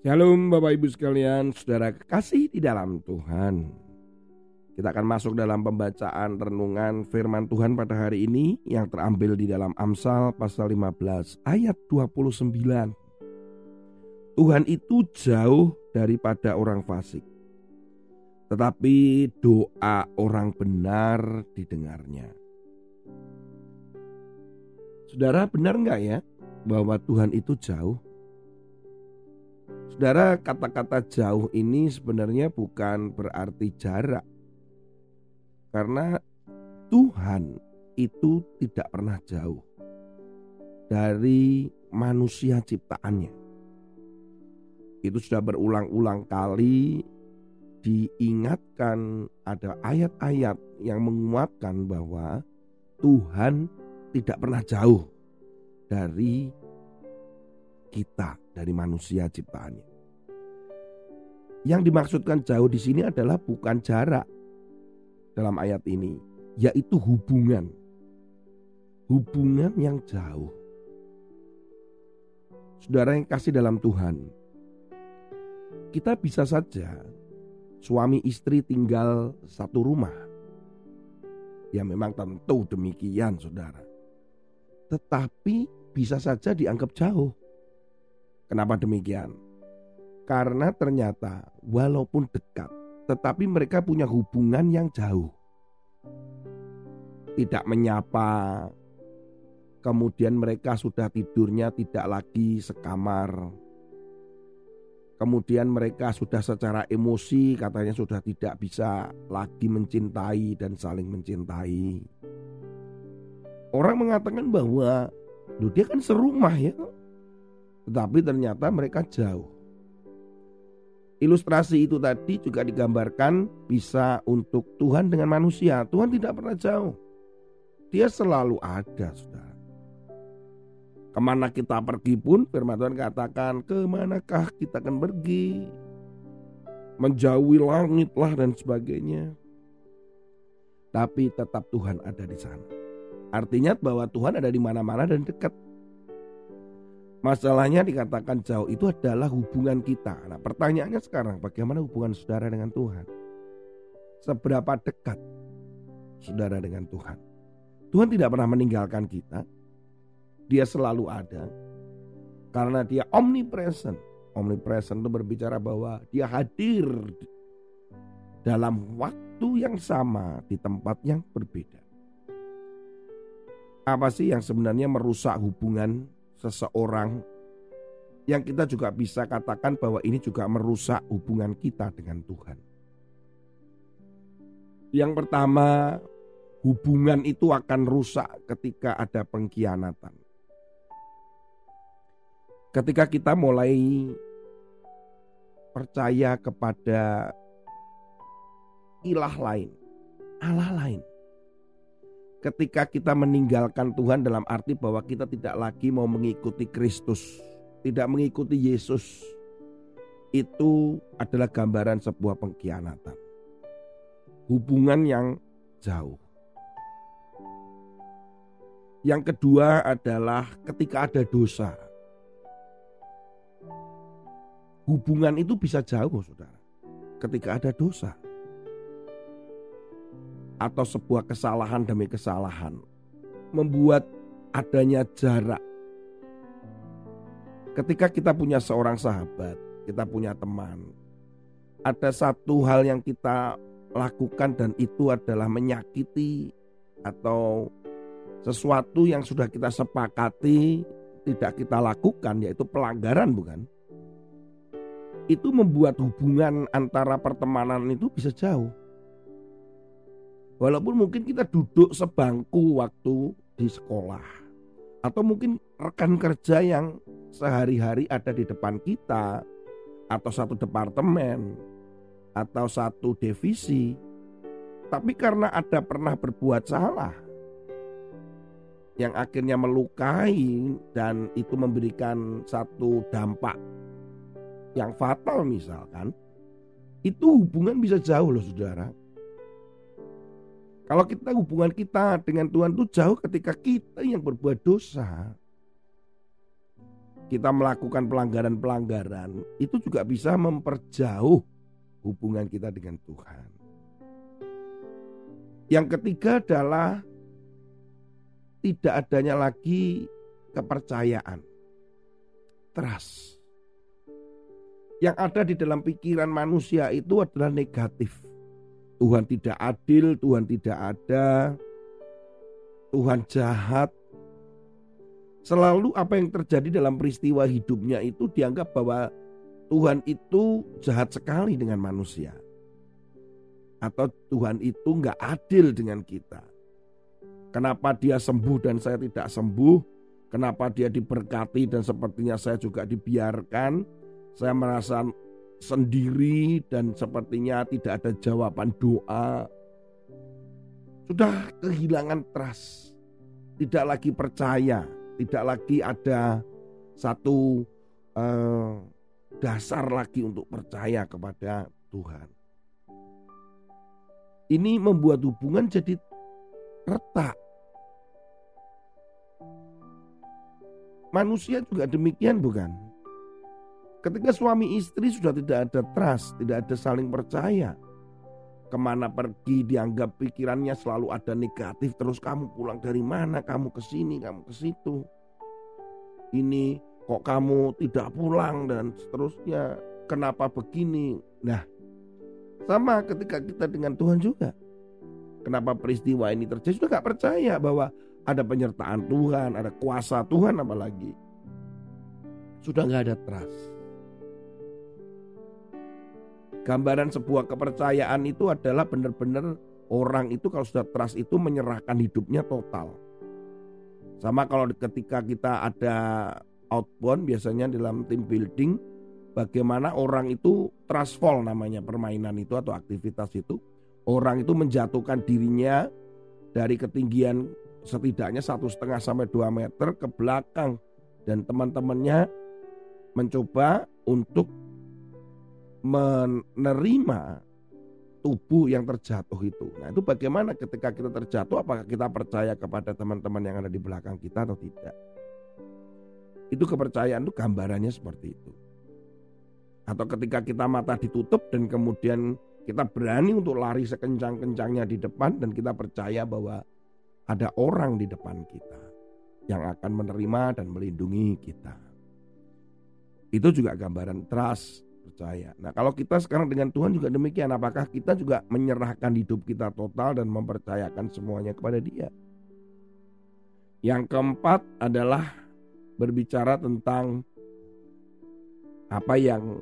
Shalom Bapak Ibu sekalian, saudara kekasih di dalam Tuhan. Kita akan masuk dalam pembacaan renungan firman Tuhan pada hari ini yang terambil di dalam Amsal pasal 15 ayat 29. Tuhan itu jauh daripada orang fasik. Tetapi doa orang benar didengarnya. Saudara benar nggak ya bahwa Tuhan itu jauh? Saudara, kata-kata jauh ini sebenarnya bukan berarti jarak. Karena Tuhan itu tidak pernah jauh dari manusia ciptaannya. Itu sudah berulang-ulang kali diingatkan ada ayat-ayat yang menguatkan bahwa Tuhan tidak pernah jauh dari kita dari manusia ciptaannya. Yang dimaksudkan jauh di sini adalah bukan jarak dalam ayat ini, yaitu hubungan. Hubungan yang jauh. Saudara yang kasih dalam Tuhan, kita bisa saja suami istri tinggal satu rumah. Ya memang tentu demikian saudara. Tetapi bisa saja dianggap jauh. Kenapa demikian? Karena ternyata walaupun dekat, tetapi mereka punya hubungan yang jauh. Tidak menyapa, kemudian mereka sudah tidurnya tidak lagi sekamar. Kemudian mereka sudah secara emosi katanya sudah tidak bisa lagi mencintai dan saling mencintai. Orang mengatakan bahwa dia kan serumah ya tetapi ternyata mereka jauh. Ilustrasi itu tadi juga digambarkan bisa untuk Tuhan dengan manusia. Tuhan tidak pernah jauh. Dia selalu ada, saudara. Ke mana kita pergi pun, firman Tuhan katakan, ke manakah kita akan pergi? Menjauhi langit lah dan sebagainya. Tapi tetap Tuhan ada di sana. Artinya bahwa Tuhan ada di mana-mana dan dekat. Masalahnya dikatakan jauh itu adalah hubungan kita. Nah pertanyaannya sekarang bagaimana hubungan saudara dengan Tuhan? Seberapa dekat saudara dengan Tuhan? Tuhan tidak pernah meninggalkan kita. Dia selalu ada. Karena dia omnipresent. Omnipresent itu berbicara bahwa dia hadir dalam waktu yang sama di tempat yang berbeda. Apa sih yang sebenarnya merusak hubungan seseorang yang kita juga bisa katakan bahwa ini juga merusak hubungan kita dengan Tuhan. Yang pertama, hubungan itu akan rusak ketika ada pengkhianatan. Ketika kita mulai percaya kepada ilah lain, Allah lain ketika kita meninggalkan Tuhan dalam arti bahwa kita tidak lagi mau mengikuti Kristus, tidak mengikuti Yesus, itu adalah gambaran sebuah pengkhianatan. Hubungan yang jauh. Yang kedua adalah ketika ada dosa. Hubungan itu bisa jauh, saudara. Ketika ada dosa atau sebuah kesalahan demi kesalahan membuat adanya jarak. Ketika kita punya seorang sahabat, kita punya teman, ada satu hal yang kita lakukan dan itu adalah menyakiti atau sesuatu yang sudah kita sepakati tidak kita lakukan yaitu pelanggaran bukan? Itu membuat hubungan antara pertemanan itu bisa jauh. Walaupun mungkin kita duduk sebangku waktu di sekolah. Atau mungkin rekan kerja yang sehari-hari ada di depan kita. Atau satu departemen. Atau satu divisi. Tapi karena ada pernah berbuat salah. Yang akhirnya melukai dan itu memberikan satu dampak yang fatal misalkan. Itu hubungan bisa jauh loh saudara kalau kita hubungan kita dengan Tuhan itu jauh ketika kita yang berbuat dosa. kita melakukan pelanggaran-pelanggaran itu juga bisa memperjauh hubungan kita dengan Tuhan. Yang ketiga adalah tidak adanya lagi kepercayaan, trust. Yang ada di dalam pikiran manusia itu adalah negatif. Tuhan tidak adil, Tuhan tidak ada, Tuhan jahat. Selalu apa yang terjadi dalam peristiwa hidupnya itu dianggap bahwa Tuhan itu jahat sekali dengan manusia. Atau Tuhan itu nggak adil dengan kita. Kenapa dia sembuh dan saya tidak sembuh? Kenapa dia diberkati dan sepertinya saya juga dibiarkan? Saya merasa sendiri dan sepertinya tidak ada jawaban doa. Sudah kehilangan trust, tidak lagi percaya, tidak lagi ada satu eh, dasar lagi untuk percaya kepada Tuhan. Ini membuat hubungan jadi retak. Manusia juga demikian bukan? Ketika suami istri sudah tidak ada trust, tidak ada saling percaya. Ke mana pergi dianggap pikirannya selalu ada negatif. Terus kamu pulang dari mana, kamu ke sini, kamu ke situ. Ini kok kamu tidak pulang dan seterusnya. Kenapa begini? Nah, sama ketika kita dengan Tuhan juga. Kenapa peristiwa ini terjadi? Sudah gak percaya bahwa ada penyertaan Tuhan, ada kuasa Tuhan apalagi. Sudah gak ada trust. Gambaran sebuah kepercayaan itu adalah benar-benar orang itu kalau sudah trust itu menyerahkan hidupnya total. Sama kalau ketika kita ada outbound biasanya dalam tim building bagaimana orang itu trust fall namanya permainan itu atau aktivitas itu orang itu menjatuhkan dirinya dari ketinggian setidaknya satu setengah sampai dua meter ke belakang dan teman-temannya mencoba untuk menerima tubuh yang terjatuh itu. Nah itu bagaimana ketika kita terjatuh apakah kita percaya kepada teman-teman yang ada di belakang kita atau tidak. Itu kepercayaan itu gambarannya seperti itu. Atau ketika kita mata ditutup dan kemudian kita berani untuk lari sekencang-kencangnya di depan dan kita percaya bahwa ada orang di depan kita yang akan menerima dan melindungi kita. Itu juga gambaran trust percaya. Nah, kalau kita sekarang dengan Tuhan juga demikian, apakah kita juga menyerahkan hidup kita total dan mempercayakan semuanya kepada Dia? Yang keempat adalah berbicara tentang apa yang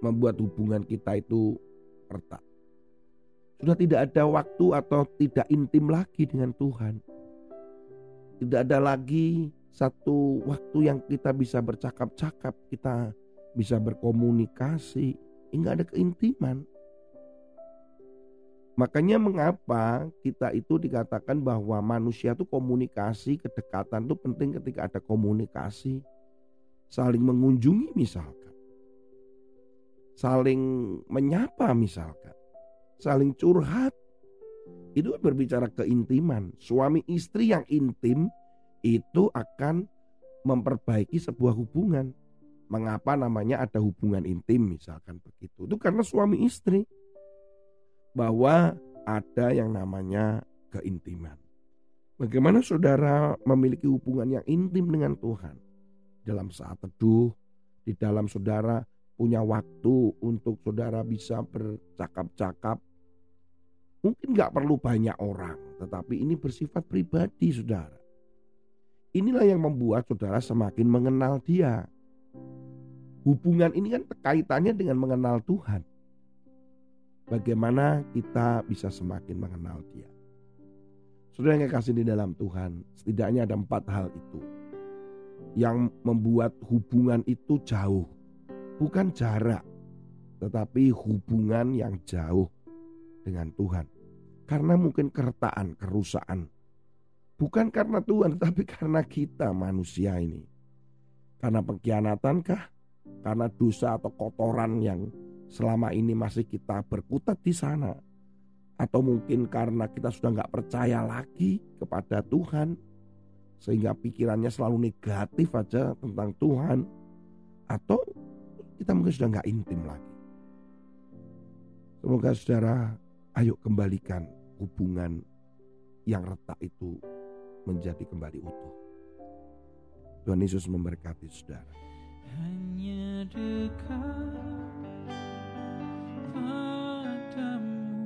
membuat hubungan kita itu retak. Sudah tidak ada waktu atau tidak intim lagi dengan Tuhan. Tidak ada lagi satu waktu yang kita bisa bercakap-cakap, kita bisa berkomunikasi, hingga ada keintiman. Makanya mengapa kita itu dikatakan bahwa manusia itu komunikasi, kedekatan itu penting ketika ada komunikasi. Saling mengunjungi misalkan. Saling menyapa misalkan. Saling curhat. Itu berbicara keintiman. Suami istri yang intim itu akan memperbaiki sebuah hubungan. Mengapa namanya ada hubungan intim misalkan begitu. Itu karena suami istri. Bahwa ada yang namanya keintiman. Bagaimana saudara memiliki hubungan yang intim dengan Tuhan. Dalam saat teduh, di dalam saudara punya waktu untuk saudara bisa bercakap-cakap. Mungkin gak perlu banyak orang, tetapi ini bersifat pribadi saudara. Inilah yang membuat saudara semakin mengenal dia, Hubungan ini kan kaitannya dengan mengenal Tuhan. Bagaimana kita bisa semakin mengenal dia. Saudara yang kasih di dalam Tuhan, setidaknya ada empat hal itu. Yang membuat hubungan itu jauh. Bukan jarak, tetapi hubungan yang jauh dengan Tuhan. Karena mungkin kertaan, kerusakan. Bukan karena Tuhan, tetapi karena kita manusia ini. Karena pengkhianatankah? Karena dosa atau kotoran yang selama ini masih kita berkutat di sana atau mungkin karena kita sudah nggak percaya lagi kepada Tuhan sehingga pikirannya selalu negatif aja tentang Tuhan atau kita mungkin sudah nggak intim lagi. Semoga saudara ayo kembalikan hubungan yang retak itu menjadi kembali utuh. Tuhan Yesus memberkati saudara. Hanya dekat padamu.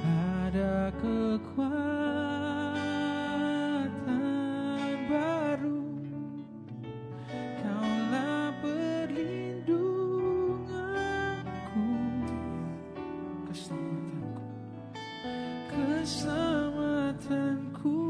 Ada kekuatan baru. Kaulah perlindunganku. Keselamatanku. Keselamatanku